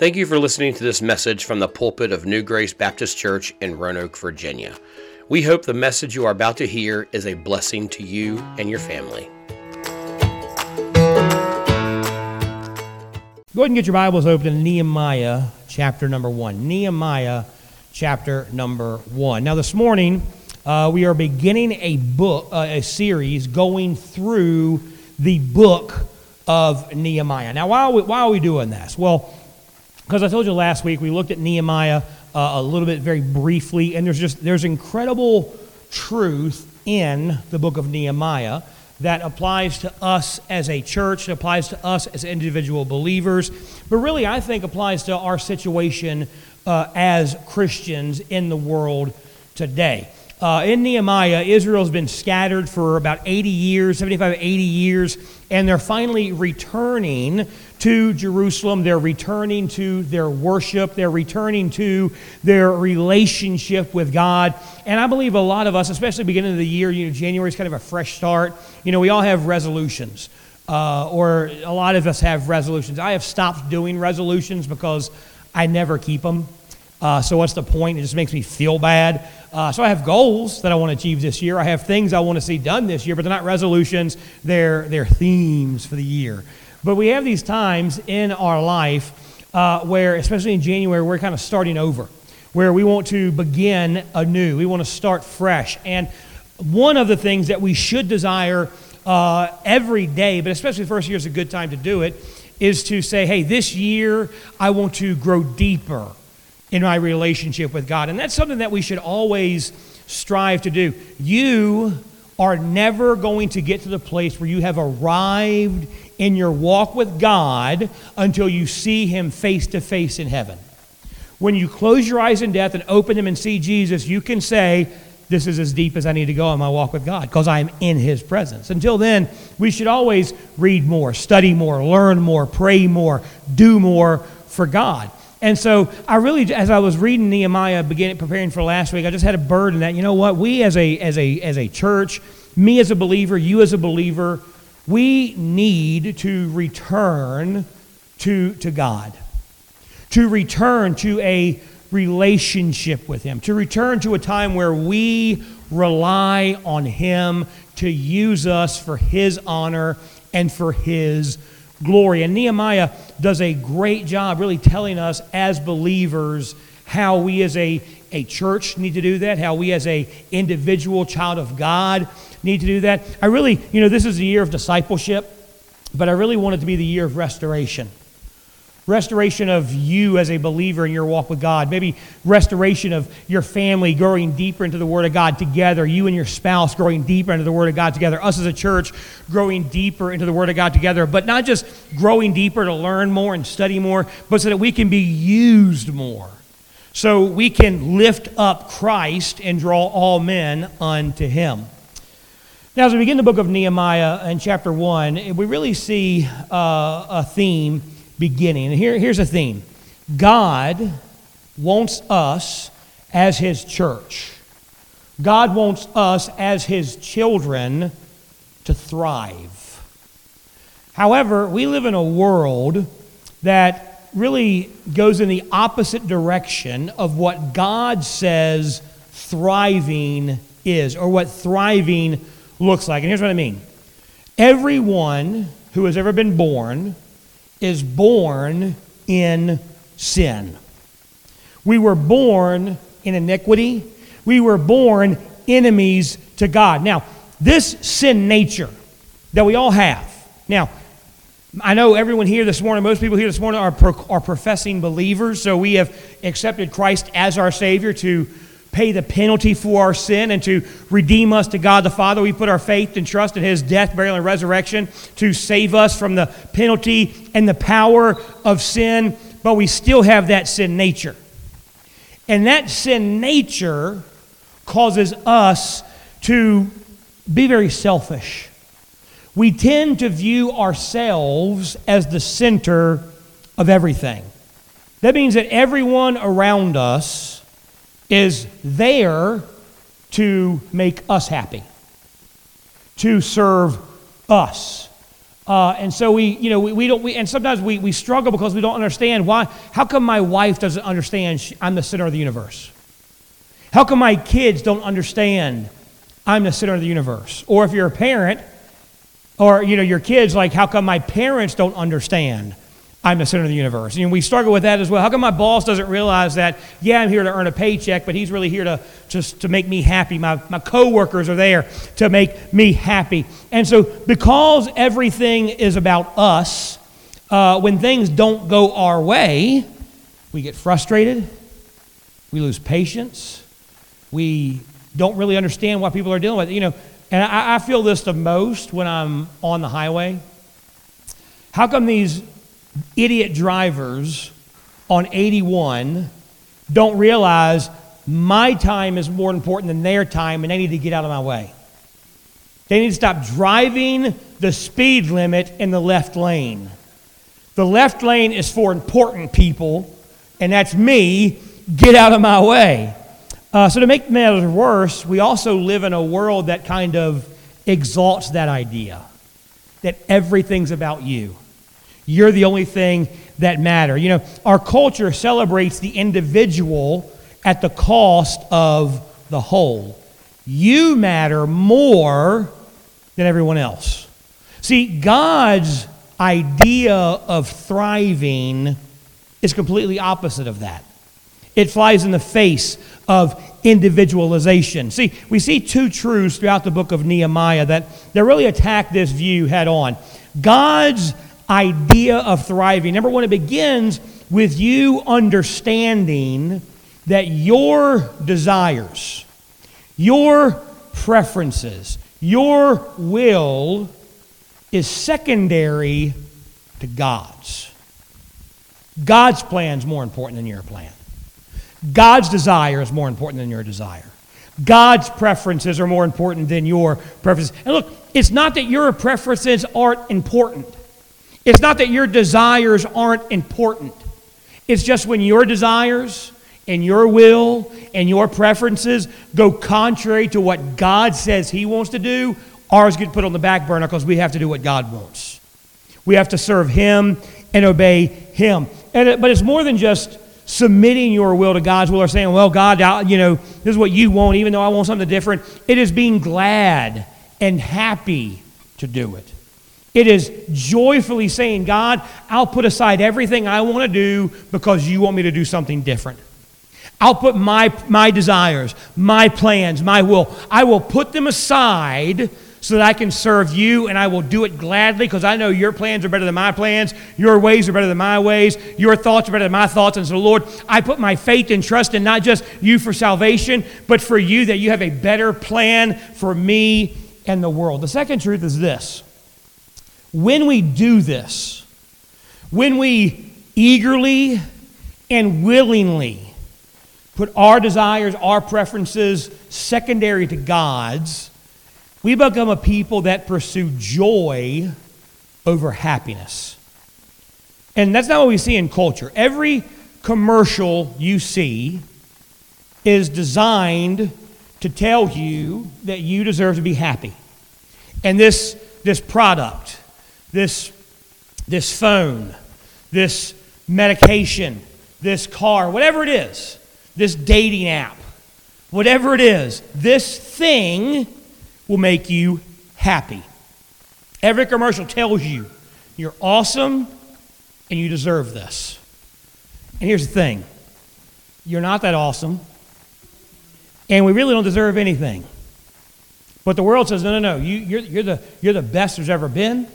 Thank you for listening to this message from the pulpit of New Grace Baptist Church in Roanoke, Virginia. We hope the message you are about to hear is a blessing to you and your family. Go ahead and get your Bibles open to Nehemiah chapter number one. Nehemiah chapter number one. Now, this morning, uh, we are beginning a book, uh, a series going through the book of Nehemiah. Now, why are we, why are we doing this? Well, because I told you last week, we looked at Nehemiah uh, a little bit very briefly, and there's just there's incredible truth in the book of Nehemiah that applies to us as a church, it applies to us as individual believers, but really I think applies to our situation uh, as Christians in the world today. Uh, in Nehemiah, Israel's been scattered for about 80 years, 75, 80 years, and they're finally returning to Jerusalem. They're returning to their worship. They're returning to their relationship with God. And I believe a lot of us, especially beginning of the year, you know, January is kind of a fresh start. You know, we all have resolutions, uh, or a lot of us have resolutions. I have stopped doing resolutions because I never keep them. Uh, so what's the point? It just makes me feel bad. Uh, so I have goals that I want to achieve this year. I have things I want to see done this year, but they're not resolutions. They're they're themes for the year. But we have these times in our life uh, where, especially in January, we're kind of starting over, where we want to begin anew. We want to start fresh. And one of the things that we should desire uh, every day, but especially the first year is a good time to do it, is to say, hey, this year I want to grow deeper in my relationship with God. And that's something that we should always strive to do. You are never going to get to the place where you have arrived in your walk with God until you see Him face to face in heaven. When you close your eyes in death and open them and see Jesus, you can say, This is as deep as I need to go in my walk with God because I'm in His presence. Until then, we should always read more, study more, learn more, pray more, do more for God. And so I really, as I was reading Nehemiah, beginning preparing for last week, I just had a burden that you know what we as a as a as a church, me as a believer, you as a believer, we need to return to to God, to return to a relationship with Him, to return to a time where we rely on Him to use us for His honor and for His glory. And Nehemiah does a great job really telling us as believers how we as a, a church need to do that, how we as a individual child of God need to do that. I really, you know, this is the year of discipleship, but I really want it to be the year of restoration restoration of you as a believer in your walk with God, maybe restoration of your family growing deeper into the Word of God together, you and your spouse growing deeper into the Word of God together, us as a church growing deeper into the Word of God together, but not just growing deeper to learn more and study more, but so that we can be used more. So we can lift up Christ and draw all men unto Him. Now, as we begin the book of Nehemiah in chapter 1, we really see uh, a theme beginning. And here, here's a theme God wants us as His church, God wants us as His children to thrive. However, we live in a world that really goes in the opposite direction of what God says thriving is, or what thriving looks like. And here's what I mean everyone who has ever been born is born in sin. We were born in iniquity. We were born enemies to God. Now, this sin nature that we all have. Now, I know everyone here this morning, most people here this morning are, pro, are professing believers, so we have accepted Christ as our Savior to pay the penalty for our sin and to redeem us to God the Father. We put our faith and trust in His death, burial, and resurrection to save us from the penalty and the power of sin, but we still have that sin nature. And that sin nature causes us to be very selfish. We tend to view ourselves as the center of everything. That means that everyone around us is there to make us happy, to serve us. Uh, and so we, you know, we, we don't, we, and sometimes we, we struggle because we don't understand why. How come my wife doesn't understand she, I'm the center of the universe? How come my kids don't understand I'm the center of the universe? Or if you're a parent, or, you know, your kids, like, how come my parents don't understand I'm the center of the universe. And we struggle with that as well. How come my boss doesn't realize that, yeah, I'm here to earn a paycheck, but he's really here to just to make me happy. My, my coworkers are there to make me happy. And so because everything is about us, uh, when things don't go our way, we get frustrated, we lose patience, we don't really understand what people are dealing with. You know, and I, I feel this the most when I'm on the highway. How come these idiot drivers on 81 don't realize my time is more important than their time and they need to get out of my way. They need to stop driving the speed limit in the left lane. The left lane is for important people, and that's me. Get out of my way. Uh, so, to make matters worse, we also live in a world that kind of exalts that idea that everything's about you. You're the only thing that matter. You know, our culture celebrates the individual at the cost of the whole. You matter more than everyone else. See, God's idea of thriving is completely opposite of that. It flies in the face of individualization. See, we see two truths throughout the book of Nehemiah that, that really attack this view head on. God's idea of thriving. Number one, it begins with you understanding that your desires, your preferences, your will is secondary to God's. God's plan is more important than your plan. God's desire is more important than your desire. God's preferences are more important than your preferences. And look, it's not that your preferences aren't important. It's not that your desires aren't important. It's just when your desires and your will and your preferences go contrary to what God says He wants to do, ours get put on the back burner because we have to do what God wants. We have to serve Him and obey Him. And it, but it's more than just submitting your will to God's will or saying, well, God, I, you know, this is what you want, even though I want something different. It is being glad and happy to do it. It is joyfully saying, God, I'll put aside everything I want to do because you want me to do something different. I'll put my, my desires, my plans, my will, I will put them aside so that I can serve you and I will do it gladly because I know your plans are better than my plans, your ways are better than my ways, your thoughts are better than my thoughts. And so, Lord, I put my faith and trust in not just you for salvation, but for you that you have a better plan for me and the world. The second truth is this when we do this, when we eagerly and willingly put our desires, our preferences secondary to God's, we become a people that pursue joy over happiness. And that's not what we see in culture. Every commercial you see is designed to tell you that you deserve to be happy. And this, this product, this, this phone, this medication, this car, whatever it is, this dating app, whatever it is, this thing will make you happy. Every commercial tells you you're awesome and you deserve this. And here's the thing you're not that awesome, and we really don't deserve anything. But the world says, no, no, no, you, you're, you're, the, you're the best there's ever been.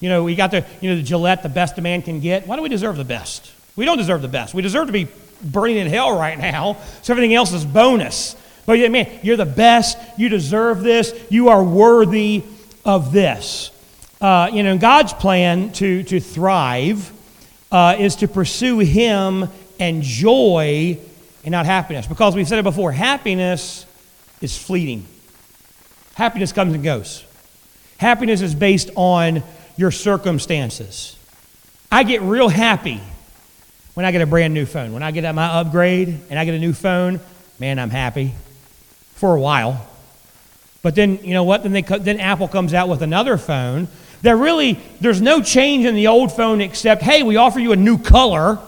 You know, we got the, you know, the Gillette, the best a man can get. Why do we deserve the best? We don't deserve the best. We deserve to be burning in hell right now, so everything else is bonus. But man, you're the best. You deserve this. You are worthy of this. Uh, you know, God's plan to, to thrive uh, is to pursue Him and joy and not happiness. Because we've said it before happiness is fleeting, happiness comes and goes. Happiness is based on your circumstances. I get real happy when I get a brand new phone. When I get my upgrade and I get a new phone, man, I'm happy for a while. But then, you know what? Then, they, then Apple comes out with another phone That really, there's no change in the old phone except, hey, we offer you a new color,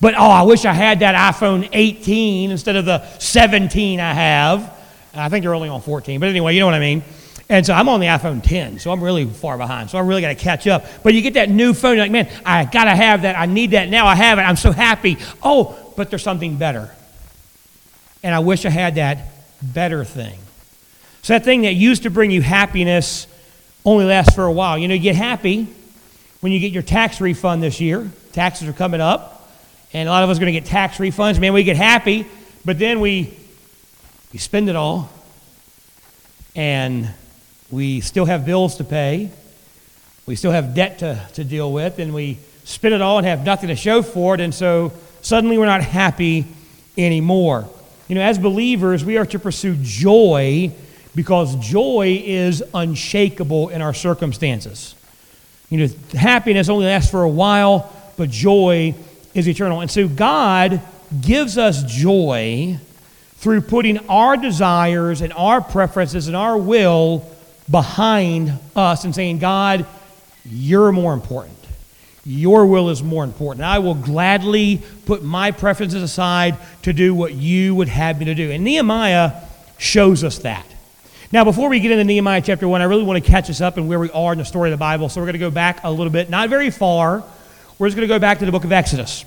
but oh, I wish I had that iPhone 18 instead of the 17 I have. I think they're only on 14, but anyway, you know what I mean. And so I'm on the iPhone 10, so I'm really far behind. So I really got to catch up. But you get that new phone, you're like, man, I got to have that. I need that now. I have it. I'm so happy. Oh, but there's something better. And I wish I had that better thing. So that thing that used to bring you happiness only lasts for a while. You know, you get happy when you get your tax refund this year. Taxes are coming up, and a lot of us are going to get tax refunds. Man, we get happy, but then we we spend it all, and we still have bills to pay. We still have debt to, to deal with, and we spend it all and have nothing to show for it, and so suddenly we're not happy anymore. You know, as believers, we are to pursue joy because joy is unshakable in our circumstances. You know, happiness only lasts for a while, but joy is eternal. And so God gives us joy through putting our desires and our preferences and our will behind us and saying, God, you're more important. Your will is more important. I will gladly put my preferences aside to do what you would have me to do. And Nehemiah shows us that. Now, before we get into Nehemiah chapter 1, I really want to catch us up in where we are in the story of the Bible. So we're going to go back a little bit, not very far. We're just going to go back to the book of Exodus.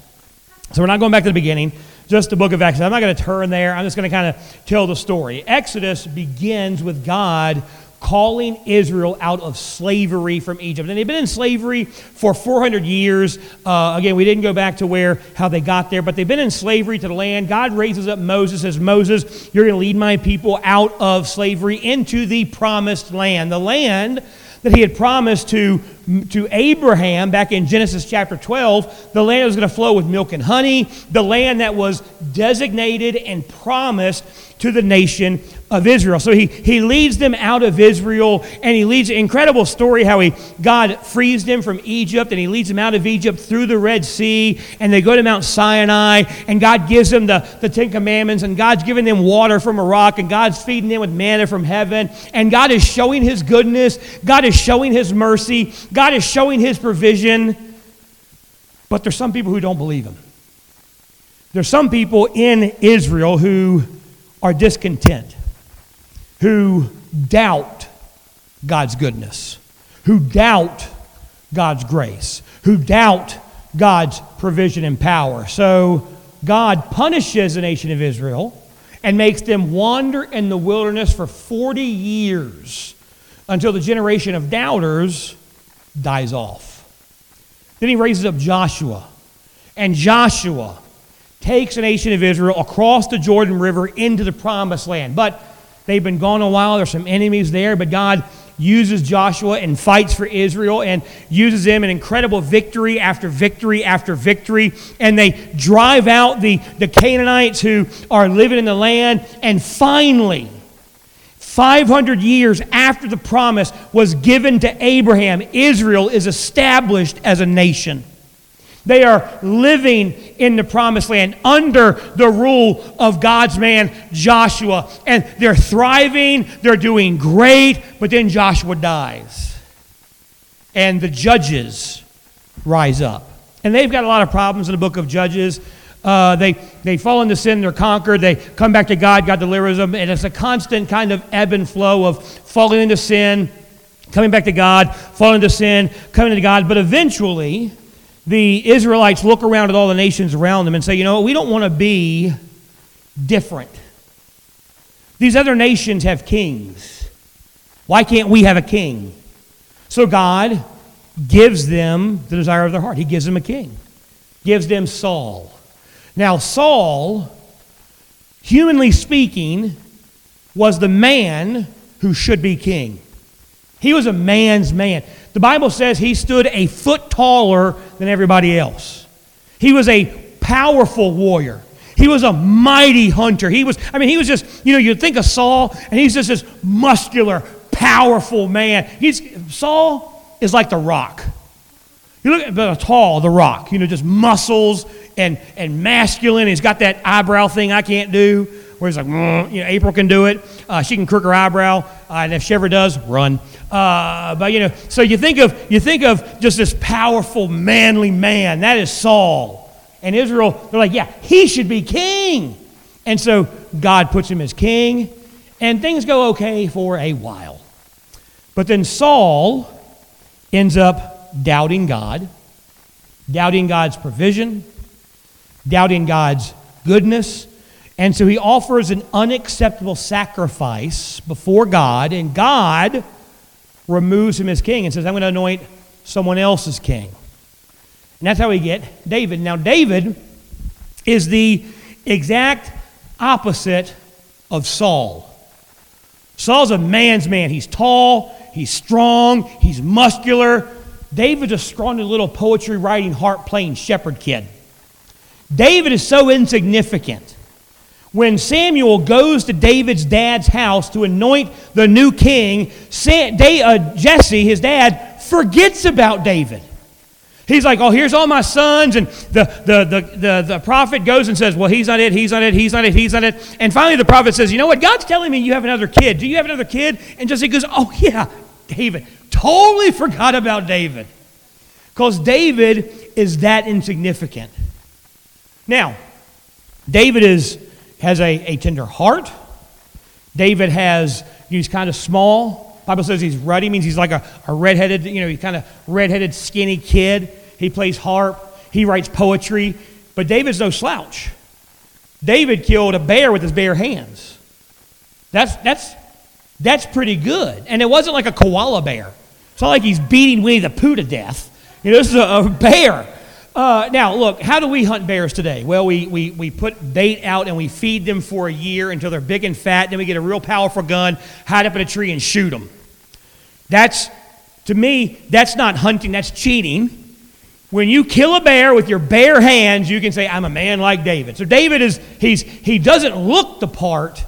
So we're not going back to the beginning, just the book of Exodus. I'm not going to turn there. I'm just going to kind of tell the story. Exodus begins with God calling Israel out of slavery from Egypt. And they've been in slavery for 400 years. Uh, again, we didn't go back to where how they got there, but they've been in slavery to the land. God raises up Moses, says, Moses, you're going to lead my people out of slavery into the promised land. The land that he had promised to, to Abraham back in Genesis chapter 12, the land was going to flow with milk and honey, the land that was designated and promised to the nation of Israel. So he, he leads them out of Israel, and he leads an incredible story how he God frees them from Egypt, and he leads them out of Egypt through the Red Sea, and they go to Mount Sinai, and God gives them the, the Ten Commandments, and God's giving them water from a rock, and God's feeding them with manna from heaven, and God is showing his goodness, God is showing his mercy, God is showing his provision. But there's some people who don't believe him. There's some people in Israel who are discontent who doubt God's goodness, who doubt God's grace, who doubt God's provision and power. So God punishes the nation of Israel and makes them wander in the wilderness for 40 years until the generation of doubters dies off. Then he raises up Joshua, and Joshua takes the nation of Israel across the Jordan River into the promised land. But They've been gone a while. There's some enemies there, but God uses Joshua and fights for Israel and uses them in incredible victory after victory after victory. And they drive out the, the Canaanites who are living in the land. And finally, 500 years after the promise was given to Abraham, Israel is established as a nation. They are living in the promised land under the rule of God's man Joshua. And they're thriving, they're doing great, but then Joshua dies. And the judges rise up. And they've got a lot of problems in the book of Judges. Uh, they, they fall into sin, they're conquered, they come back to God, God delivers them, and it's a constant kind of ebb and flow of falling into sin, coming back to God, falling into sin, coming to God. But eventually, the Israelites look around at all the nations around them and say, you know, we don't want to be different. These other nations have kings. Why can't we have a king? So God gives them the desire of their heart. He gives them a king, gives them Saul. Now, Saul, humanly speaking, was the man who should be king. He was a man's man. The Bible says he stood a foot taller than everybody else. He was a powerful warrior. He was a mighty hunter. He was, I mean, he was just, you know, you'd think of Saul, and he's just this muscular, powerful man. He's, Saul is like the rock. You look at the tall, the rock, you know, just muscles and, and masculine. He's got that eyebrow thing I can't do, where he's like, mm, you know, April can do it. Uh, she can crook her eyebrow. uh, and if she ever does, run. Uh, but you know, so you think of you think of just this powerful, manly man. That is Saul. And Israel, they're like, yeah, he should be king. And so God puts him as king, and things go okay for a while. But then Saul ends up doubting God, doubting God's provision, doubting God's goodness. And so he offers an unacceptable sacrifice before God, and God removes him as king and says, I'm going to anoint someone else as king. And that's how we get David. Now, David is the exact opposite of Saul. Saul's a man's man. He's tall, he's strong, he's muscular. David's a scrawny little poetry writing, harp playing shepherd kid. David is so insignificant. When Samuel goes to David's dad's house to anoint the new king, uh, Jesse, his dad, forgets about David. He's like, oh, here's all my sons. And the, the, the, the, the prophet goes and says, well, he's not it, he's not it, he's not it, he's not it. And finally, the prophet says, you know what? God's telling me you have another kid. Do you have another kid? And Jesse goes, oh, yeah, David. Totally forgot about David. Because David is that insignificant. Now, David is, has a, a tender heart. David has, he's kind of small. Bible says he's ruddy, means he's like a, a redheaded, you know, he's kind of redheaded, skinny kid. He plays harp. He writes poetry. But David's no slouch. David killed a bear with his bare hands. That's, that's, that's pretty good. And it wasn't like a koala bear. It's not like he's beating Winnie the Pooh to death. You know, this is a, a bear. Uh, now, look, how do we hunt bears today? Well, we, we, we put bait out and we feed them for a year until they're big and fat. Then we get a real powerful gun, hide up in a tree, and shoot them. That's, to me, that's not hunting, that's cheating. When you kill a bear with your bare hands, you can say, I'm a man like David. So David is, he's, he doesn't look the part,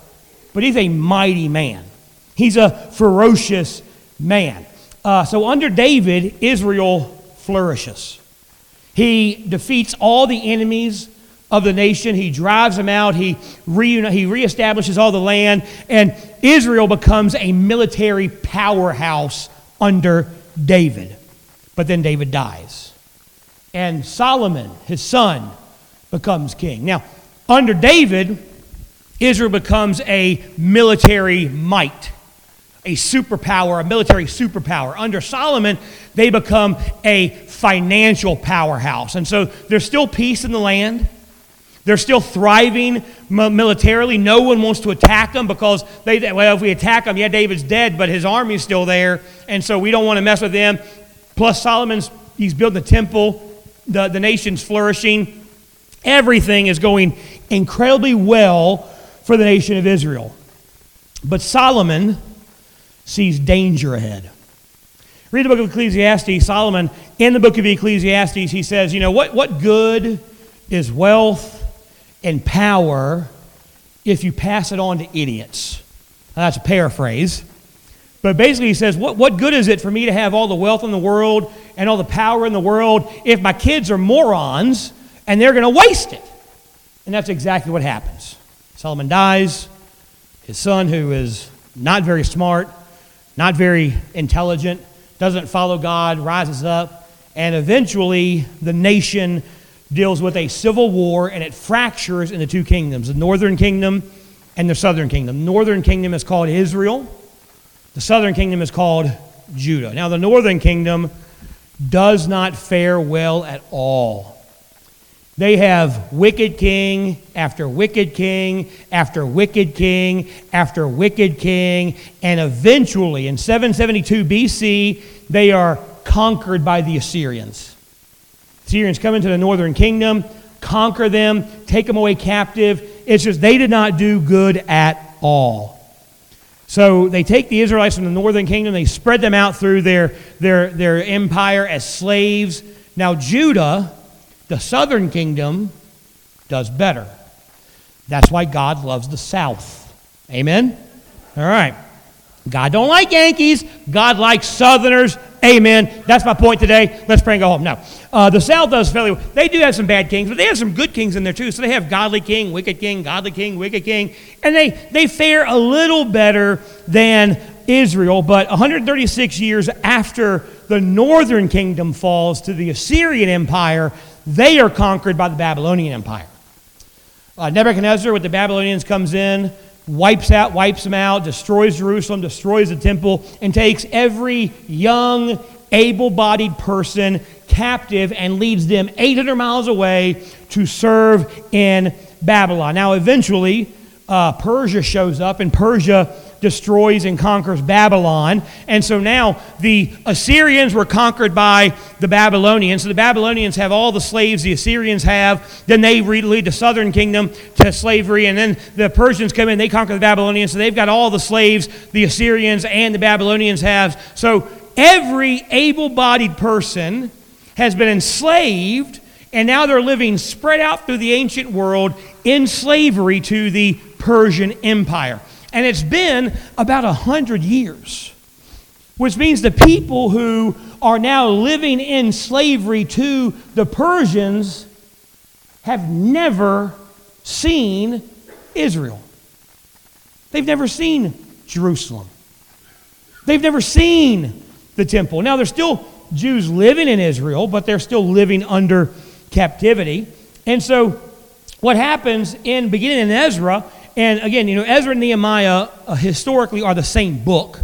but he's a mighty man. He's a ferocious man. Uh, so under David, Israel flourishes. He defeats all the enemies of the nation. He drives them out. He, re- he reestablishes all the land. And Israel becomes a military powerhouse under David. But then David dies. And Solomon, his son, becomes king. Now, under David, Israel becomes a military might a superpower, a military superpower. Under Solomon, they become a financial powerhouse. And so there's still peace in the land. They're still thriving militarily. No one wants to attack them because they, well, if we attack them, yeah, David's dead, but his army's still there. And so we don't want to mess with them. Plus, Solomon's, he's building the temple. The, the nation's flourishing. Everything is going incredibly well for the nation of Israel. But Solomon, sees danger ahead. Read the book of Ecclesiastes. Solomon, in the book of Ecclesiastes, he says, You know, what, what good is wealth and power if you pass it on to idiots? Now, that's a paraphrase. But basically, he says, what, what good is it for me to have all the wealth in the world and all the power in the world if my kids are morons and they're going to waste it? And that's exactly what happens. Solomon dies. His son, who is not very smart, not very intelligent, doesn't follow God, rises up, and eventually the nation deals with a civil war and it fractures into two kingdoms the northern kingdom and the southern kingdom. The northern kingdom is called Israel, the southern kingdom is called Judah. Now, the northern kingdom does not fare well at all. They have wicked king after wicked king after wicked king after wicked king, and eventually in 772 BC, they are conquered by the Assyrians. Assyrians come into the northern kingdom, conquer them, take them away captive. It's just they did not do good at all. So they take the Israelites from the northern kingdom, they spread them out through their, their, their empire as slaves. Now, Judah the southern kingdom does better. That's why God loves the south. Amen? All right. God don't like Yankees. God likes Southerners. Amen. That's my point today. Let's pray and go home. Now, uh, the South does fairly well. They do have some bad kings, but they have some good kings in there too. So they have godly king, wicked king, godly king, wicked king, and they they fare a little better than Israel, but 136 years after the northern kingdom falls to the Assyrian Empire, they are conquered by the Babylonian Empire. Uh, Nebuchadnezzar with the Babylonians comes in, wipes out, wipes them out, destroys Jerusalem, destroys the temple, and takes every young, able bodied person captive and leads them 800 miles away to serve in Babylon. Now, eventually, uh, Persia shows up, and Persia destroys and conquers Babylon. And so now the Assyrians were conquered by the Babylonians. So the Babylonians have all the slaves the Assyrians have. Then they lead the southern kingdom to slavery. And then the Persians come in, they conquer the Babylonians. So they've got all the slaves the Assyrians and the Babylonians have. So every able bodied person has been enslaved. And now they're living spread out through the ancient world in slavery to the Persian Empire. And it's been about a hundred years, which means the people who are now living in slavery to the Persians have never seen Israel. They've never seen Jerusalem. They've never seen the temple. Now, there's still Jews living in Israel, but they're still living under captivity. And so, what happens in beginning in Ezra and again, you know, Ezra and Nehemiah uh, historically are the same book,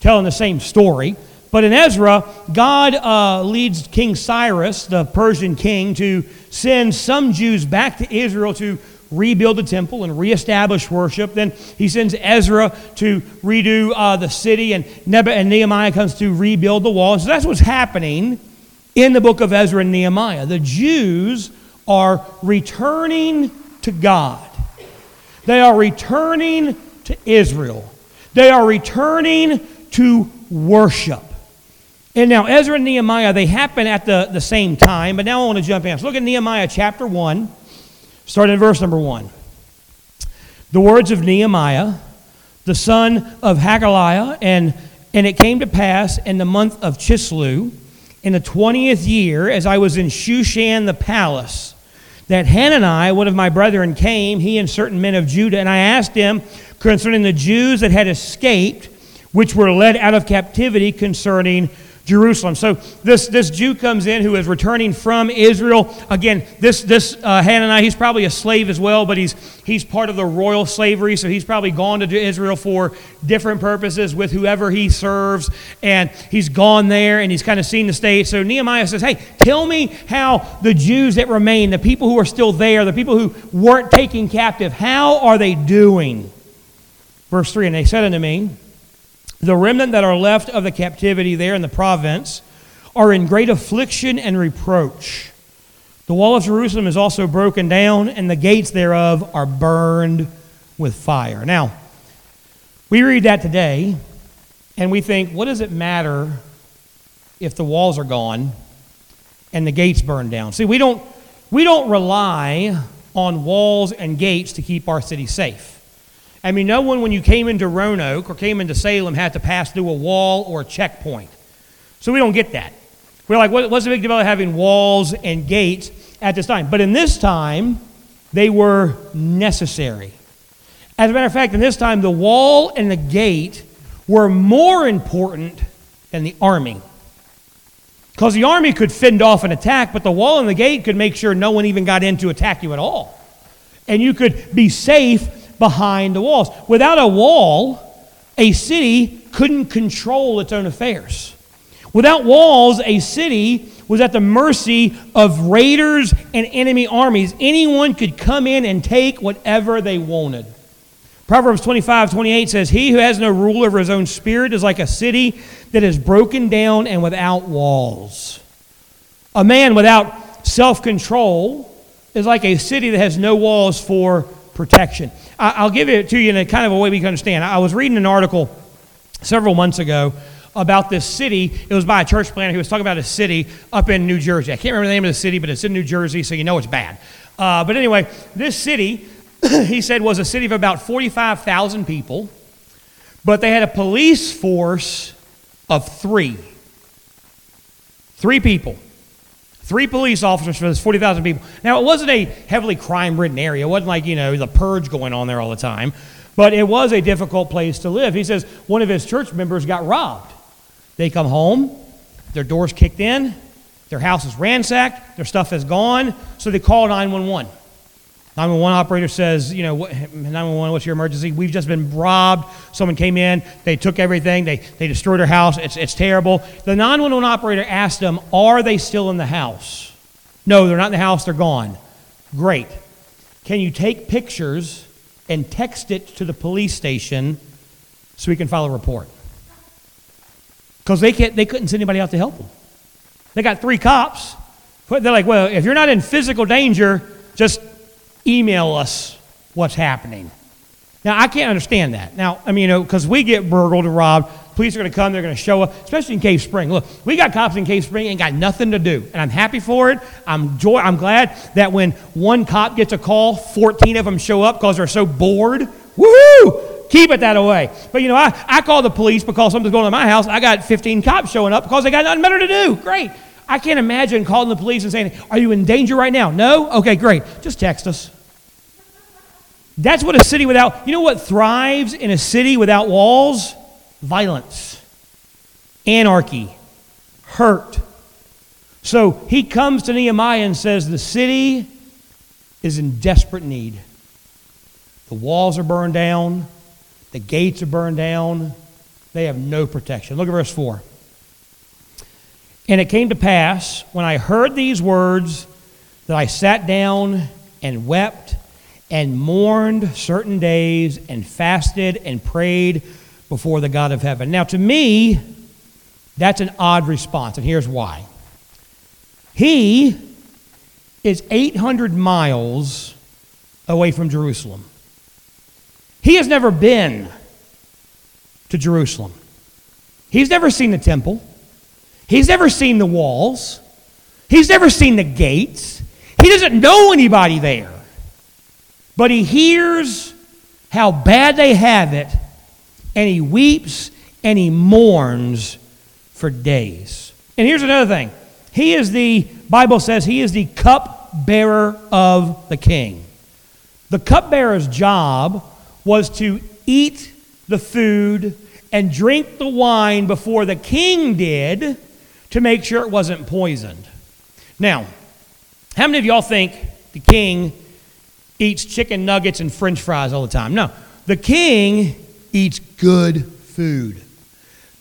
telling the same story. But in Ezra, God uh, leads King Cyrus, the Persian king, to send some Jews back to Israel to rebuild the temple and reestablish worship. Then he sends Ezra to redo uh, the city, and, and Nehemiah comes to rebuild the wall. So that's what's happening in the book of Ezra and Nehemiah. The Jews are returning to God. They are returning to Israel. They are returning to worship. And now, Ezra and Nehemiah, they happen at the, the same time, but now I want to jump in. So look at Nehemiah chapter 1, starting in verse number 1. The words of Nehemiah, the son of Hachaliah, and, and it came to pass in the month of Chisleu, in the 20th year, as I was in Shushan the palace, that Hanani, one of my brethren, came, he and certain men of Judah, and I asked him concerning the Jews that had escaped, which were led out of captivity concerning Jerusalem. So this, this Jew comes in who is returning from Israel. Again, this, this uh, Hanani, he's probably a slave as well, but he's, he's part of the royal slavery, so he's probably gone to Israel for different purposes with whoever he serves, and he's gone there and he's kind of seen the state. So Nehemiah says, Hey, tell me how the Jews that remain, the people who are still there, the people who weren't taken captive, how are they doing? Verse 3 And they said unto me, the remnant that are left of the captivity there in the province are in great affliction and reproach. The wall of Jerusalem is also broken down, and the gates thereof are burned with fire. Now, we read that today, and we think, what does it matter if the walls are gone and the gates burned down? See, we don't, we don't rely on walls and gates to keep our city safe. I mean, no one, when you came into Roanoke or came into Salem, had to pass through a wall or a checkpoint. So we don't get that. We're like, what's the big deal about having walls and gates at this time? But in this time, they were necessary. As a matter of fact, in this time, the wall and the gate were more important than the army. Because the army could fend off an attack, but the wall and the gate could make sure no one even got in to attack you at all. And you could be safe behind the walls. Without a wall, a city couldn't control its own affairs. Without walls, a city was at the mercy of raiders and enemy armies. Anyone could come in and take whatever they wanted. Proverbs 25, 28 says, He who has no rule over his own spirit is like a city that is broken down and without walls. A man without self control is like a city that has no walls for protection. I'll give it to you in a kind of a way we can understand. I was reading an article several months ago about this city. It was by a church planter. He was talking about a city up in New Jersey. I can't remember the name of the city, but it's in New Jersey, so you know it's bad. Uh, but anyway, this city, he said, was a city of about 45,000 people, but they had a police force of three. Three people. Three police officers for this 40,000 people. Now, it wasn't a heavily crime ridden area. It wasn't like, you know, the purge going on there all the time. But it was a difficult place to live. He says one of his church members got robbed. They come home, their doors kicked in, their house is ransacked, their stuff is gone, so they call 911. 911 operator says, you know, 911, what's your emergency? We've just been robbed. Someone came in, they took everything, they, they destroyed our house, it's, it's terrible. The 911 operator asked them, are they still in the house? No, they're not in the house, they're gone. Great. Can you take pictures and text it to the police station so we can file a report? Because they, can't, they couldn't send anybody out to help them. They got three cops. They're like, well, if you're not in physical danger, just email us what's happening. Now, I can't understand that. Now, I mean, you know, because we get burgled and robbed. Police are going to come, they're going to show up, especially in Cave Spring. Look, we got cops in Cave Spring and got nothing to do. And I'm happy for it. I'm, joy, I'm glad that when one cop gets a call, 14 of them show up because they're so bored. Woohoo! Keep it that way. But you know, I, I call the police because something's going on in my house. I got 15 cops showing up because they got nothing better to do. Great. I can't imagine calling the police and saying, Are you in danger right now? No? Okay, great. Just text us. That's what a city without, you know what thrives in a city without walls? Violence, anarchy, hurt. So he comes to Nehemiah and says, The city is in desperate need. The walls are burned down, the gates are burned down, they have no protection. Look at verse 4. And it came to pass, when I heard these words, that I sat down and wept and mourned certain days and fasted and prayed before the God of heaven. Now, to me, that's an odd response, and here's why. He is 800 miles away from Jerusalem. He has never been to Jerusalem. He's never seen the temple. He's never seen the walls. He's never seen the gates. He doesn't know anybody there. But he hears how bad they have it, and he weeps and he mourns for days. And here's another thing he is the, Bible says, he is the cup bearer of the king. The cupbearer's job was to eat the food and drink the wine before the king did to make sure it wasn't poisoned. Now, how many of y'all think the king eats chicken nuggets and french fries all the time. No, the king eats good food.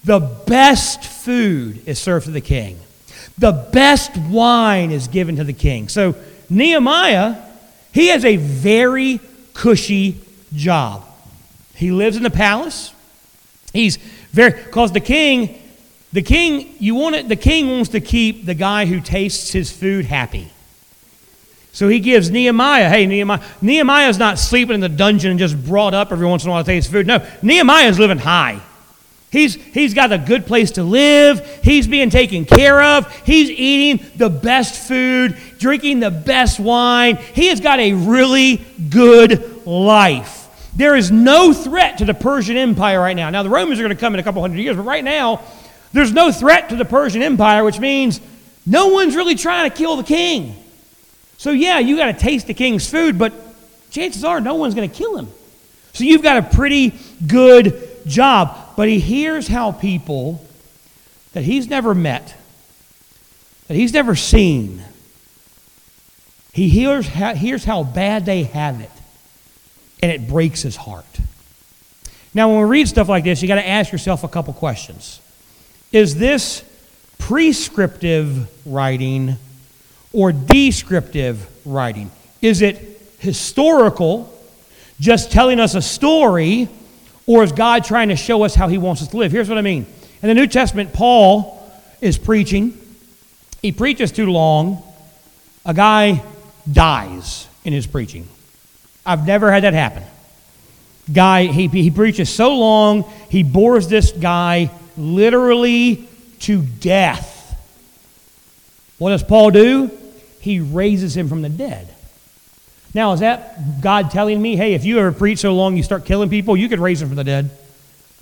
The best food is served to the king. The best wine is given to the king. So Nehemiah, he has a very cushy job. He lives in the palace. He's very because the king, the king, you want it, the king wants to keep the guy who tastes his food happy. So he gives Nehemiah, hey, Nehemiah, Nehemiah's not sleeping in the dungeon and just brought up every once in a while to taste food. No, Nehemiah's living high. He's, he's got a good place to live. He's being taken care of. He's eating the best food, drinking the best wine. He has got a really good life. There is no threat to the Persian Empire right now. Now, the Romans are going to come in a couple hundred years, but right now, there's no threat to the Persian Empire, which means no one's really trying to kill the king. So, yeah, you got to taste the king's food, but chances are no one's going to kill him. So, you've got a pretty good job. But he hears how people that he's never met, that he's never seen, he hears how, hears how bad they have it, and it breaks his heart. Now, when we read stuff like this, you got to ask yourself a couple questions. Is this prescriptive writing or descriptive writing? Is it historical, just telling us a story, or is God trying to show us how He wants us to live? Here's what I mean. In the New Testament, Paul is preaching. He preaches too long. A guy dies in his preaching. I've never had that happen. Guy, he, he preaches so long, he bores this guy literally to death. What does Paul do? He raises him from the dead. Now, is that God telling me, hey, if you ever preach so long you start killing people, you could raise them from the dead?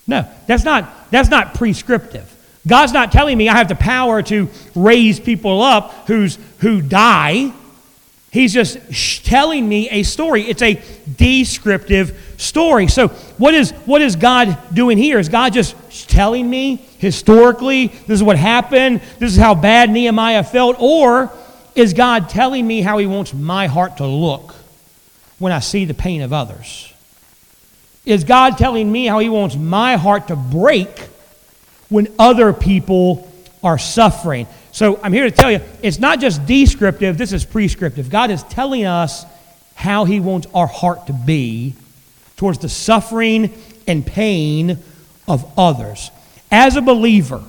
No, that's not, that's not prescriptive. God's not telling me I have the power to raise people up who's, who die. He's just telling me a story. It's a descriptive story. So, what is, what is God doing here? Is God just telling me historically this is what happened? This is how bad Nehemiah felt? Or is God telling me how He wants my heart to look when I see the pain of others? Is God telling me how He wants my heart to break when other people are suffering? So I'm here to tell you it's not just descriptive, this is prescriptive. God is telling us how He wants our heart to be towards the suffering and pain of others. As a believer,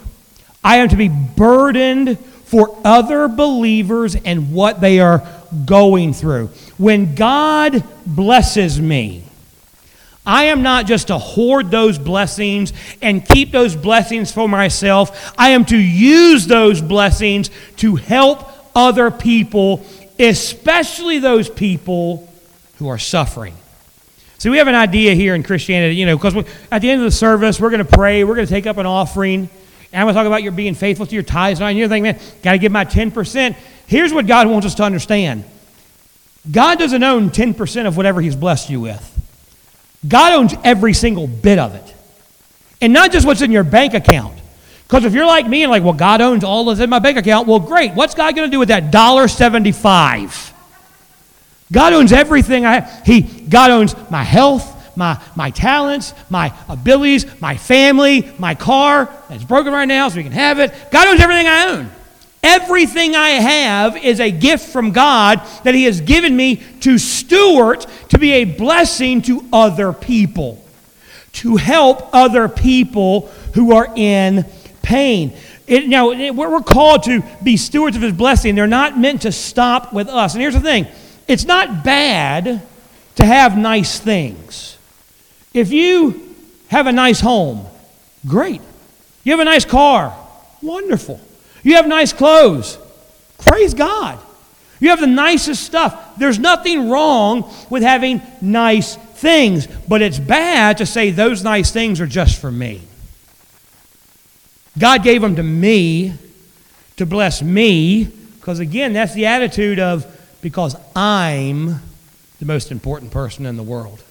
I am to be burdened for other believers and what they are going through. When God blesses me, I am not just to hoard those blessings and keep those blessings for myself. I am to use those blessings to help other people, especially those people who are suffering. So we have an idea here in Christianity, you know, because at the end of the service, we're going to pray, we're going to take up an offering, and I'm going to talk about your being faithful to your tithes. And you're thinking, man, got to give my 10%. Here's what God wants us to understand God doesn't own 10% of whatever He's blessed you with, God owns every single bit of it. And not just what's in your bank account. Because if you're like me and like, well, God owns all that's in my bank account, well, great. What's God going to do with that dollar seventy-five? God owns everything I have. He, God owns my health, my, my talents, my abilities, my family, my car that's broken right now so we can have it. God owns everything I own. Everything I have is a gift from God that He has given me to steward to be a blessing to other people, to help other people who are in pain. It, now, it, we're called to be stewards of His blessing. They're not meant to stop with us. And here's the thing it's not bad to have nice things. If you have a nice home, great. You have a nice car, wonderful. You have nice clothes, praise God. You have the nicest stuff. There's nothing wrong with having nice things, but it's bad to say those nice things are just for me. God gave them to me to bless me, because again, that's the attitude of because I'm the most important person in the world.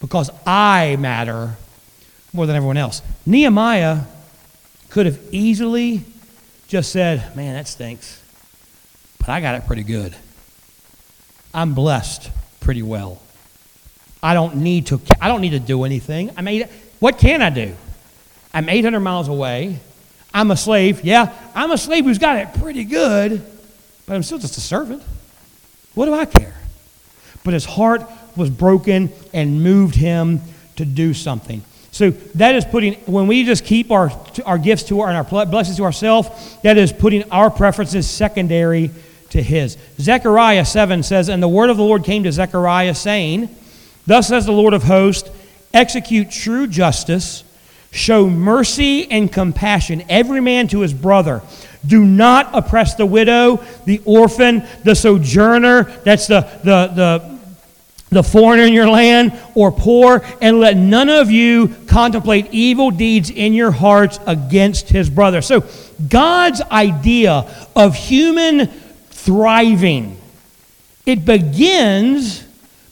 Because I matter more than everyone else. Nehemiah could have easily just said, Man, that stinks. But I got it pretty good. I'm blessed pretty well. I don't need to I don't need to do anything. I mean, what can I do? I'm 800 miles away. I'm a slave. Yeah, I'm a slave who's got it pretty good but I'm still just a servant. What do I care? But his heart was broken and moved him to do something. So that is putting, when we just keep our, our gifts to our, and our blessings to ourselves, that is putting our preferences secondary to his. Zechariah 7 says, And the word of the Lord came to Zechariah, saying, Thus says the Lord of hosts, execute true justice, show mercy and compassion, every man to his brother do not oppress the widow, the orphan, the sojourner, that's the, the, the, the foreigner in your land, or poor, and let none of you contemplate evil deeds in your hearts against his brother. So, God's idea of human thriving, it begins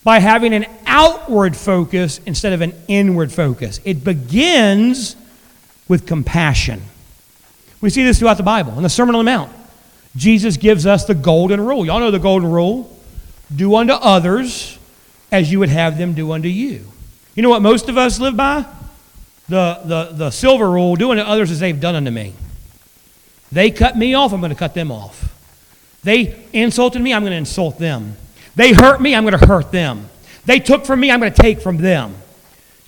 by having an outward focus instead of an inward focus. It begins with compassion. We see this throughout the Bible. In the Sermon on the Mount, Jesus gives us the golden rule. Y'all know the golden rule do unto others as you would have them do unto you. You know what most of us live by? The, the, the silver rule do unto others as they've done unto me. They cut me off, I'm going to cut them off. They insulted me, I'm going to insult them. They hurt me, I'm going to hurt them. They took from me, I'm going to take from them.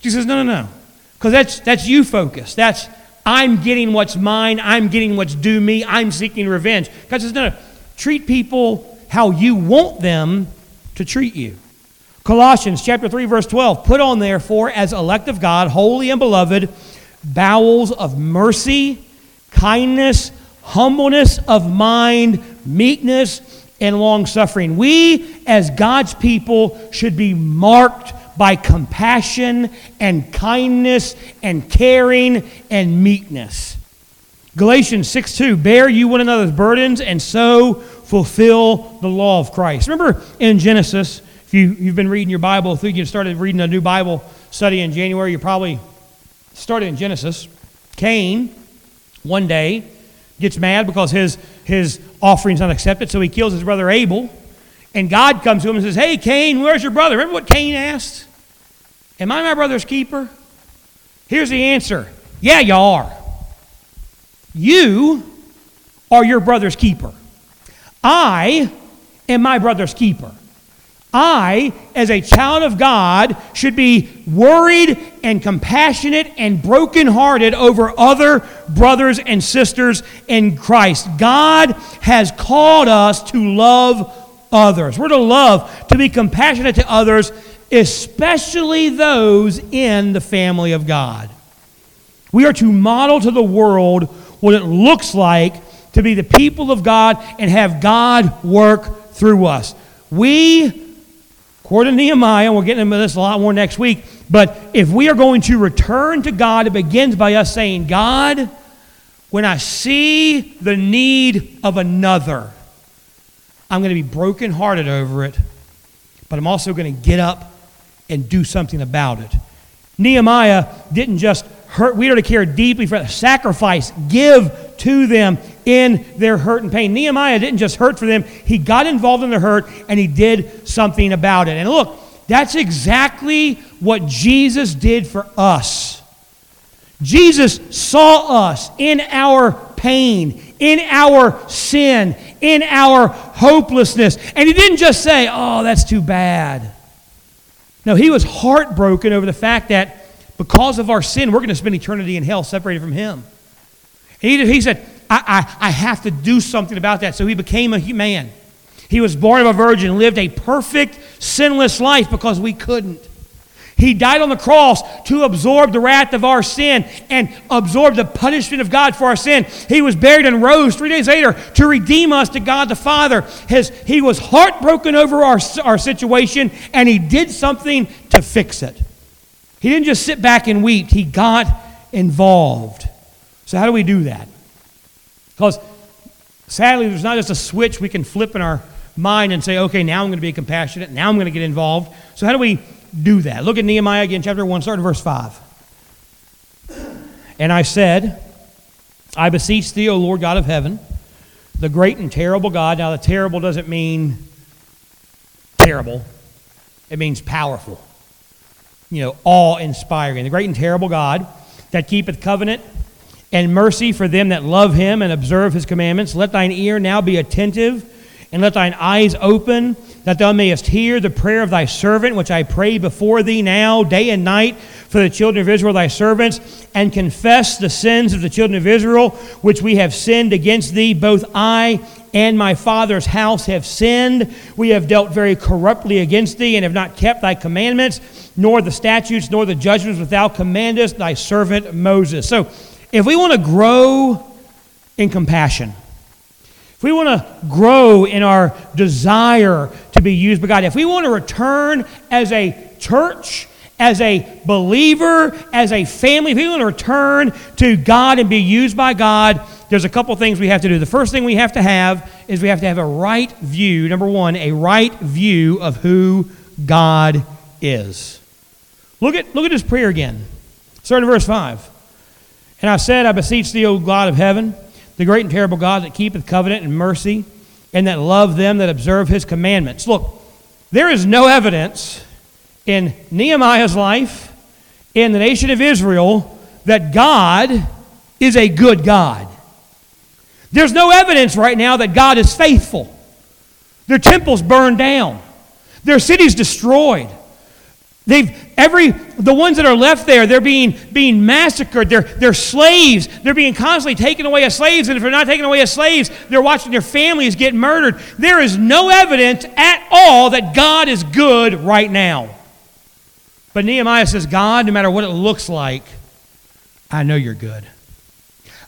Jesus says, no, no, no. Because that's, that's you focused. That's, I'm getting what's mine. I'm getting what's due me. I'm seeking revenge. God says, no, no. Treat people how you want them to treat you. Colossians chapter 3, verse 12. Put on, therefore, as elect of God, holy and beloved, bowels of mercy, kindness, humbleness of mind, meekness, and long suffering. We, as God's people, should be marked by compassion and kindness and caring and meekness. Galatians 6 2, bear you one another's burdens and so fulfill the law of Christ. Remember in Genesis, if you, you've been reading your Bible, if you started reading a new Bible study in January, you probably started in Genesis. Cain, one day, gets mad because his, his offering's not accepted, so he kills his brother Abel. And God comes to him and says, Hey, Cain, where's your brother? Remember what Cain asked? Am I my brother's keeper? Here's the answer Yeah, you are. You are your brother's keeper. I am my brother's keeper. I, as a child of God, should be worried and compassionate and brokenhearted over other brothers and sisters in Christ. God has called us to love others. We're to love, to be compassionate to others, especially those in the family of God. We are to model to the world what it looks like to be the people of God and have God work through us. We, according to Nehemiah, and we'll get into this a lot more next week, but if we are going to return to God, it begins by us saying, God, when I see the need of another, I'm going to be brokenhearted over it, but I'm also going to get up and do something about it. Nehemiah didn't just hurt, we are to care deeply for sacrifice, give to them in their hurt and pain. Nehemiah didn't just hurt for them, he got involved in their hurt and he did something about it. And look, that's exactly what Jesus did for us. Jesus saw us in our pain, in our sin, in our hopelessness. And he didn't just say, oh, that's too bad. No, he was heartbroken over the fact that because of our sin, we're going to spend eternity in hell separated from Him. He, he said, I, I, I have to do something about that. So he became a man. He was born of a virgin, lived a perfect, sinless life because we couldn't. He died on the cross to absorb the wrath of our sin and absorb the punishment of God for our sin. He was buried and rose three days later to redeem us to God the Father. His, he was heartbroken over our, our situation and he did something to fix it. He didn't just sit back and weep, he got involved. So, how do we do that? Because sadly, there's not just a switch we can flip in our mind and say, okay, now I'm going to be compassionate, now I'm going to get involved. So, how do we do that? Look at Nehemiah again, chapter 1, starting verse 5. And I said, I beseech thee, O Lord God of heaven, the great and terrible God. Now, the terrible doesn't mean terrible, it means powerful you know, awe inspiring. The great and terrible God that keepeth covenant and mercy for them that love him and observe his commandments. Let thine ear now be attentive, and let thine eyes open, that thou mayest hear the prayer of thy servant, which I pray before thee now, day and night, for the children of Israel, thy servants, and confess the sins of the children of Israel, which we have sinned against thee, both I and my father's house have sinned. We have dealt very corruptly against thee, and have not kept thy commandments nor the statutes, nor the judgments which thou commandest thy servant Moses. So, if we want to grow in compassion, if we want to grow in our desire to be used by God, if we want to return as a church, as a believer, as a family, if we want to return to God and be used by God, there's a couple things we have to do. The first thing we have to have is we have to have a right view. Number one, a right view of who God is. Look at, look at his prayer again. Starting in verse 5. And I said, I beseech thee, O God of heaven, the great and terrible God that keepeth covenant and mercy, and that love them that observe his commandments. Look, there is no evidence in Nehemiah's life, in the nation of Israel, that God is a good God. There's no evidence right now that God is faithful. Their temples burned down, their cities destroyed. They've every the ones that are left there, they're being being massacred. They're they're slaves. They're being constantly taken away as slaves. And if they're not taken away as slaves, they're watching their families get murdered. There is no evidence at all that God is good right now. But Nehemiah says, God, no matter what it looks like, I know you're good.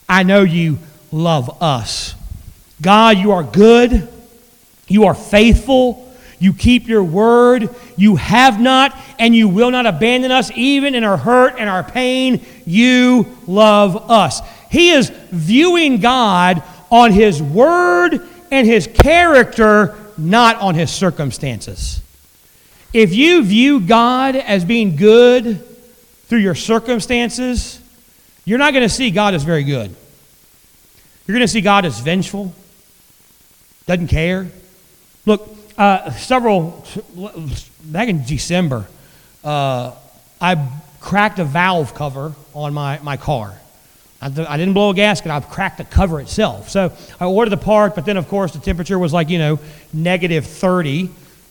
I know you love us. God, you are good. You are faithful. You keep your word. You have not and you will not abandon us even in our hurt and our pain. You love us. He is viewing God on his word and his character, not on his circumstances. If you view God as being good through your circumstances, you're not going to see God as very good. You're going to see God as vengeful, doesn't care. Look, uh, several, back in December, uh, I cracked a valve cover on my, my car. I, I didn't blow a gasket, I cracked the cover itself. So I ordered the part, but then, of course, the temperature was like, you know, negative 30.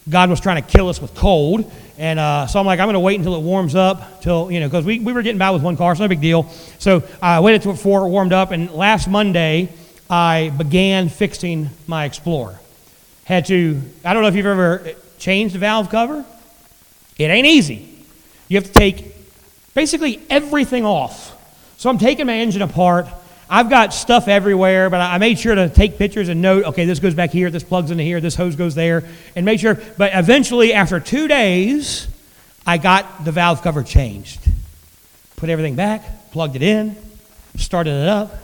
God was trying to kill us with cold. And uh, so I'm like, I'm going to wait until it warms up, till, you know, because we, we were getting by with one car, so no big deal. So I waited until it warmed up, and last Monday, I began fixing my Explorer. Had to, I don't know if you've ever changed the valve cover. It ain't easy. You have to take basically everything off. So I'm taking my engine apart. I've got stuff everywhere, but I made sure to take pictures and note, okay, this goes back here, this plugs into here, this hose goes there, and make sure. But eventually, after two days, I got the valve cover changed. Put everything back, plugged it in, started it up,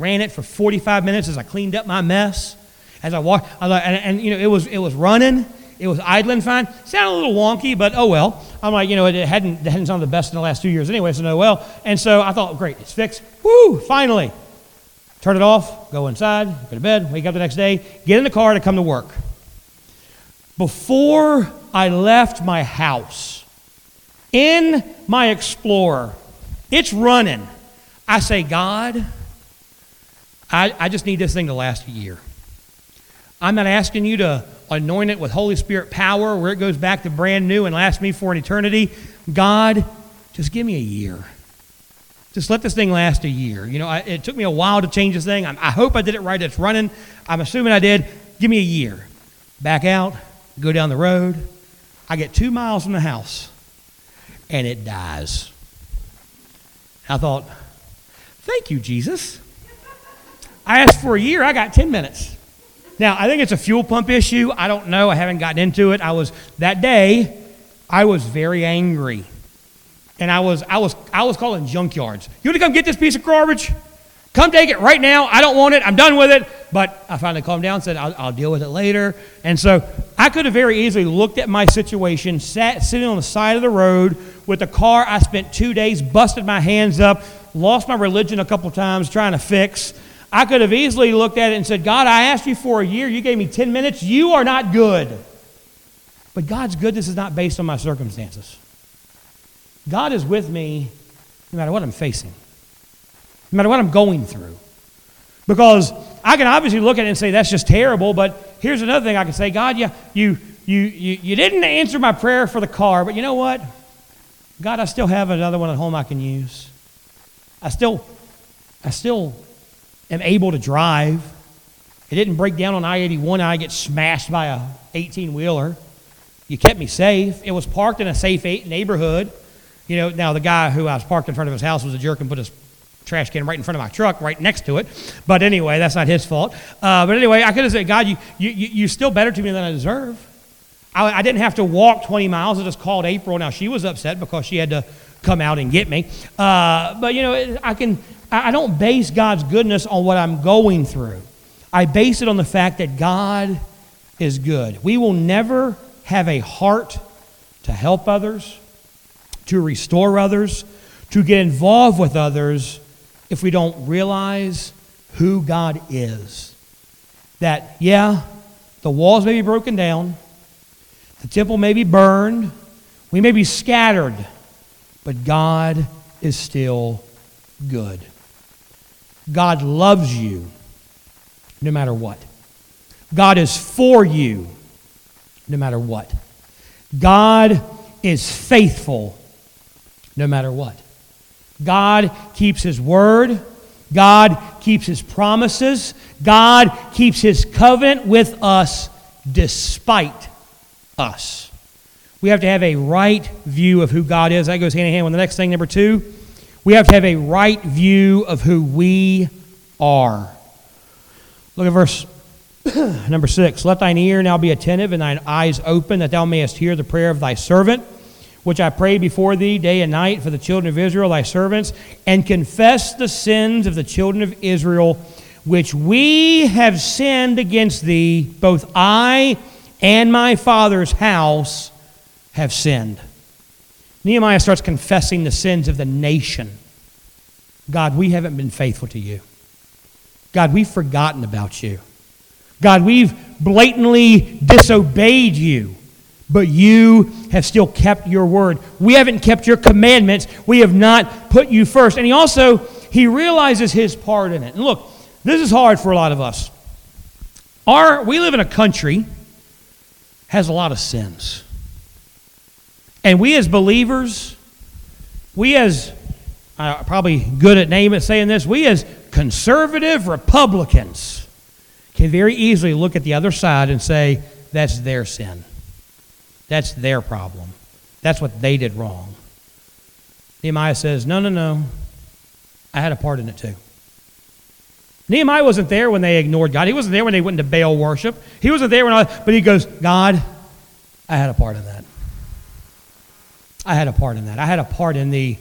ran it for 45 minutes as I cleaned up my mess. As I walked, and, and you know, it was it was running, it was idling fine. Sounded a little wonky, but oh well. I'm like, you know, it hadn't, it hadn't sounded the best in the last two years anyway, so no well. And so I thought, great, it's fixed. Woo, finally. Turn it off, go inside, go to bed, wake up the next day, get in the car to come to work. Before I left my house, in my Explorer, it's running. I say, God, I, I just need this thing to last a year. I'm not asking you to anoint it with Holy Spirit power where it goes back to brand new and lasts me for an eternity. God, just give me a year. Just let this thing last a year. You know, I, it took me a while to change this thing. I, I hope I did it right. It's running. I'm assuming I did. Give me a year. Back out, go down the road. I get two miles from the house, and it dies. I thought, thank you, Jesus. I asked for a year, I got 10 minutes. Now, I think it's a fuel pump issue. I don't know. I haven't gotten into it. I was, that day, I was very angry. And I was, I was, I was calling junkyards. You want to come get this piece of garbage? Come take it right now. I don't want it. I'm done with it. But I finally calmed down and said, I'll, I'll deal with it later. And so I could have very easily looked at my situation, sat sitting on the side of the road with a car I spent two days, busted my hands up, lost my religion a couple times trying to fix. I could have easily looked at it and said, God, I asked you for a year. You gave me 10 minutes. You are not good. But God's goodness is not based on my circumstances. God is with me no matter what I'm facing, no matter what I'm going through. Because I can obviously look at it and say, that's just terrible. But here's another thing I can say God, yeah, you, you, you, you didn't answer my prayer for the car, but you know what? God, I still have another one at home I can use. I still, I still am able to drive. It didn't break down on I 81 and I get smashed by a 18 wheeler. You kept me safe. It was parked in a safe neighborhood. You know, now the guy who I was parked in front of his house was a jerk and put his trash can right in front of my truck, right next to it. But anyway, that's not his fault. Uh, but anyway, I could have said, God, you, you, you're still better to me than I deserve. I, I, didn't have to walk 20 miles. I just called April. Now, she was upset because she had to come out and get me. Uh, but, you know, I can, I don't base God's goodness on what I'm going through. I base it on the fact that God is good. We will never have a heart to help others, to restore others, to get involved with others if we don't realize who God is. That, yeah, the walls may be broken down, the temple may be burned, we may be scattered, but God is still good. God loves you no matter what. God is for you no matter what. God is faithful no matter what. God keeps his word. God keeps his promises. God keeps his covenant with us despite us. We have to have a right view of who God is. That goes hand in hand with the next thing, number two. We have to have a right view of who we are. Look at verse number six. Let thine ear now be attentive and thine eyes open, that thou mayest hear the prayer of thy servant, which I pray before thee day and night for the children of Israel, thy servants, and confess the sins of the children of Israel which we have sinned against thee, both I and my father's house have sinned. Nehemiah starts confessing the sins of the nation. God, we haven't been faithful to you. God, we've forgotten about you. God, we've blatantly disobeyed you, but you have still kept your word. We haven't kept your commandments. We have not put you first. And he also he realizes his part in it. And look, this is hard for a lot of us. Our we live in a country has a lot of sins. And we as believers, we as uh, probably good at naming saying this, we as conservative Republicans can very easily look at the other side and say, that's their sin. That's their problem. That's what they did wrong. Nehemiah says, no, no, no. I had a part in it too. Nehemiah wasn't there when they ignored God. He wasn't there when they went into Baal worship. He wasn't there when I, but he goes, God, I had a part in that. I had a part in that. I had a part in the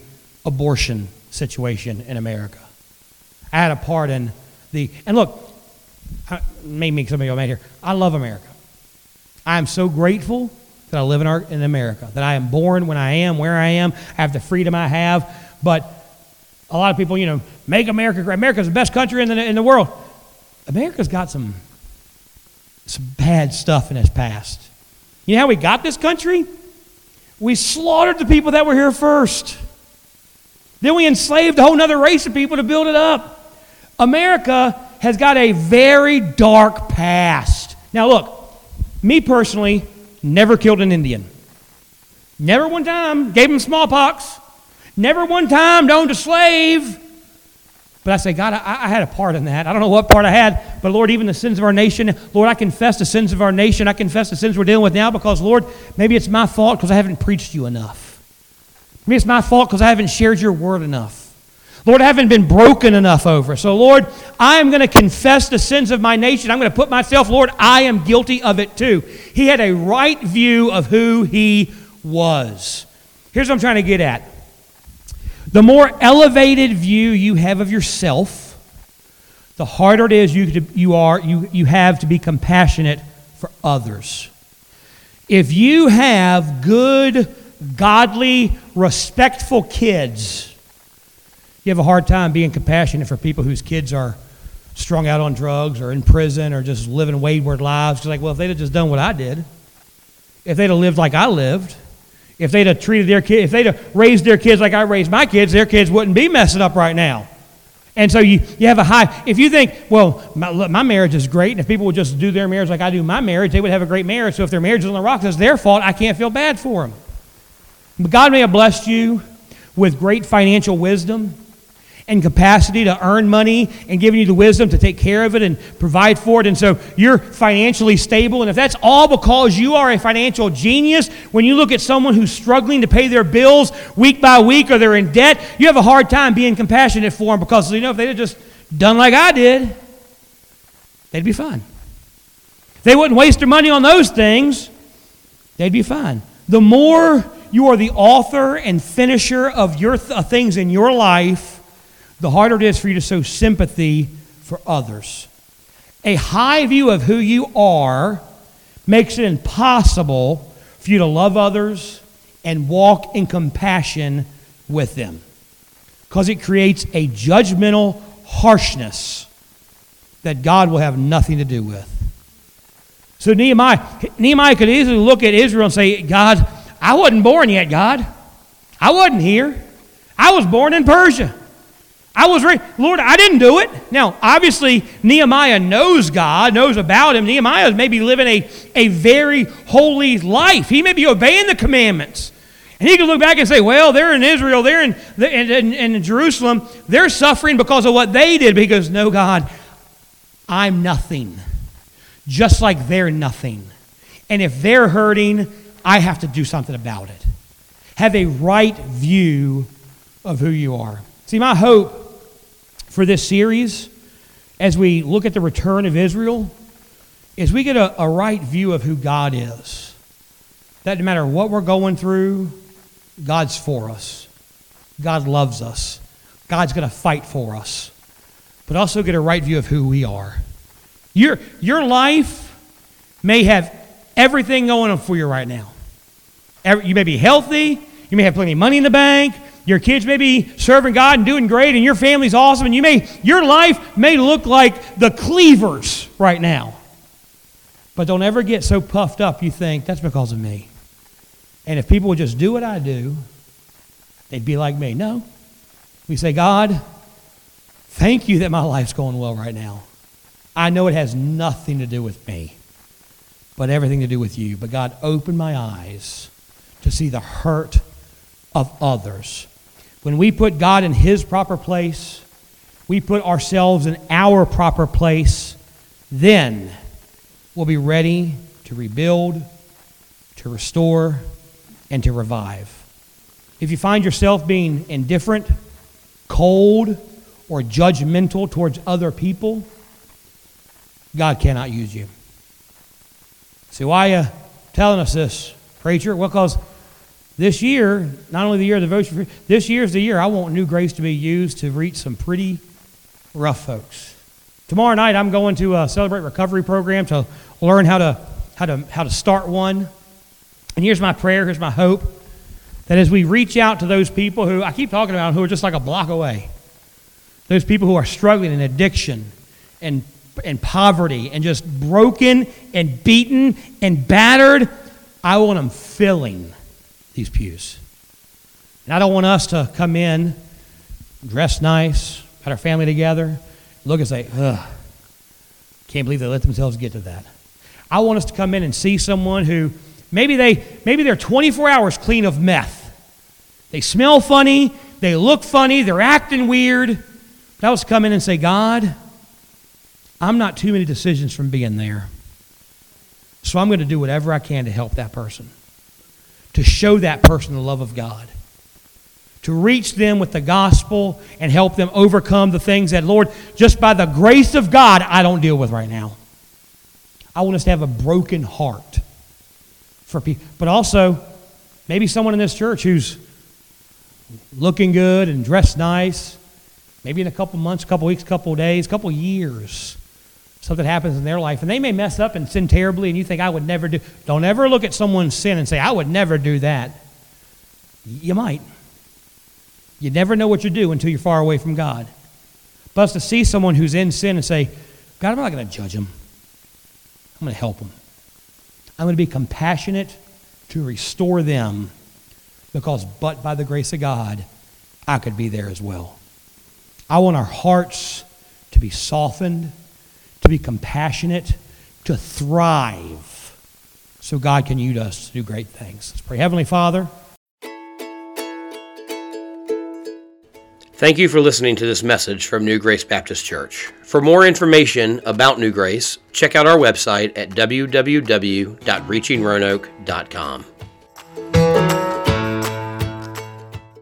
abortion situation in America. I had a part in the, and look, I, may make some of you mad here. I love America. I am so grateful that I live in, our, in America, that I am born when I am, where I am, I have the freedom I have. But a lot of people, you know, make America great. America's the best country in the, in the world. America's got some, some bad stuff in its past. You know how we got this country? We slaughtered the people that were here first. Then we enslaved a whole other race of people to build it up. America has got a very dark past. Now, look, me personally, never killed an Indian. Never one time gave him smallpox. Never one time owned a slave. But I say, God, I, I, had a part in that. I don't know what part I had, but Lord, even the sins of our nation, Lord, I confess the sins of our nation. I confess the sins we're dealing with now because, Lord, maybe it's my fault because I haven't preached you enough. Maybe it's my fault because I haven't shared your word enough. Lord, I haven't been broken enough over. So, Lord, I am going to confess the sins of my nation. I'm going to put myself, Lord, I am guilty of it too. He had a right view of who he was. Here's what I'm trying to get at the more elevated view you have of yourself, the harder it is you, you, are, you, you have to be compassionate for others. If you have good, godly, respectful kids, you have a hard time being compassionate for people whose kids are strung out on drugs or in prison or just living wayward lives. It's like, well, if they'd have just done what I did, if they'd have lived like I lived, if they'd have treated their kids, if they'd have raised their kids like I raised my kids, their kids wouldn't be messing up right now. And so you, you have a high, if you think, well, my, look, my marriage is great, and if people would just do their marriage like I do my marriage, they would have a great marriage. So if their marriage is on the rocks, it's their fault. I can't feel bad for them. But God may have blessed you with great financial wisdom and capacity to earn money and giving you the wisdom to take care of it and provide for it. And so you're financially stable. And if that's all because you are a financial genius, when you look at someone who's struggling to pay their bills week by week or they're in debt, you have a hard time being compassionate for them because, you know, if they'd just done like I did, they'd be fine. If they wouldn't waste their money on those things, they'd be fine. The more you are the author and finisher of your th- things in your life, the harder it is for you to show sympathy for others. A high view of who you are makes it impossible for you to love others and walk in compassion with them because it creates a judgmental harshness that God will have nothing to do with. So Nehemiah, Nehemiah could easily look at Israel and say, God, I wasn't born yet, God. I wasn't here. I was born in Persia. I was ready. Lord, I didn't do it. Now, obviously, Nehemiah knows God, knows about him. Nehemiah is maybe living a, a very holy life. He may be obeying the commandments. And he can look back and say, well, they're in Israel, they're in, in, in, in Jerusalem, they're suffering because of what they did. Because, no, God, I'm nothing, just like they're nothing. And if they're hurting, I have to do something about it. Have a right view of who you are. See, my hope for this series, as we look at the return of Israel, is we get a, a right view of who God is. That no matter what we're going through, God's for us. God loves us. God's going to fight for us. but also get a right view of who we are. Your, your life may have everything going on for you right now. Every, you may be healthy, you may have plenty of money in the bank, your kids may be serving God and doing great, and your family's awesome, and you may, your life may look like the cleavers right now. But don't ever get so puffed up you think that's because of me. And if people would just do what I do, they'd be like me. No. We say, God, thank you that my life's going well right now. I know it has nothing to do with me, but everything to do with you. But God, open my eyes to see the hurt of others. When we put God in His proper place, we put ourselves in our proper place, then we'll be ready to rebuild, to restore, and to revive. If you find yourself being indifferent, cold, or judgmental towards other people, God cannot use you. See, why are you telling us this, preacher? Well, because this year, not only the year of devotion, this year is the year I want New Grace to be used to reach some pretty rough folks. Tomorrow night, I'm going to a Celebrate Recovery program to learn how to, how to, how to start one. And here's my prayer, here's my hope that as we reach out to those people who I keep talking about, who are just like a block away, those people who are struggling in addiction and, and poverty and just broken and beaten and battered, I want them filling these pews. And I don't want us to come in, dress nice, had our family together, look and say, ugh, can't believe they let themselves get to that. I want us to come in and see someone who maybe they maybe they're 24 hours clean of meth. They smell funny, they look funny, they're acting weird. But I was come in and say, God, I'm not too many decisions from being there. So I'm going to do whatever I can to help that person to show that person the love of God, to reach them with the gospel and help them overcome the things that, Lord, just by the grace of God, I don't deal with right now. I want us to have a broken heart for people, but also maybe someone in this church who's looking good and dressed nice, maybe in a couple months, a couple weeks, a couple days, a couple years something happens in their life and they may mess up and sin terribly and you think i would never do don't ever look at someone's sin and say i would never do that. You might. You never know what you do until you're far away from god. But to see someone who's in sin and say god i'm not going to judge them i'm going to help them i'm going to be compassionate to restore them because but by the grace of god i could be there as well. I want our hearts to be softened to be compassionate, to thrive, so God can use us to do great things. Let's pray. Heavenly Father, Thank you for listening to this message from New Grace Baptist Church. For more information about New Grace, check out our website at www.reachingroanoke.com.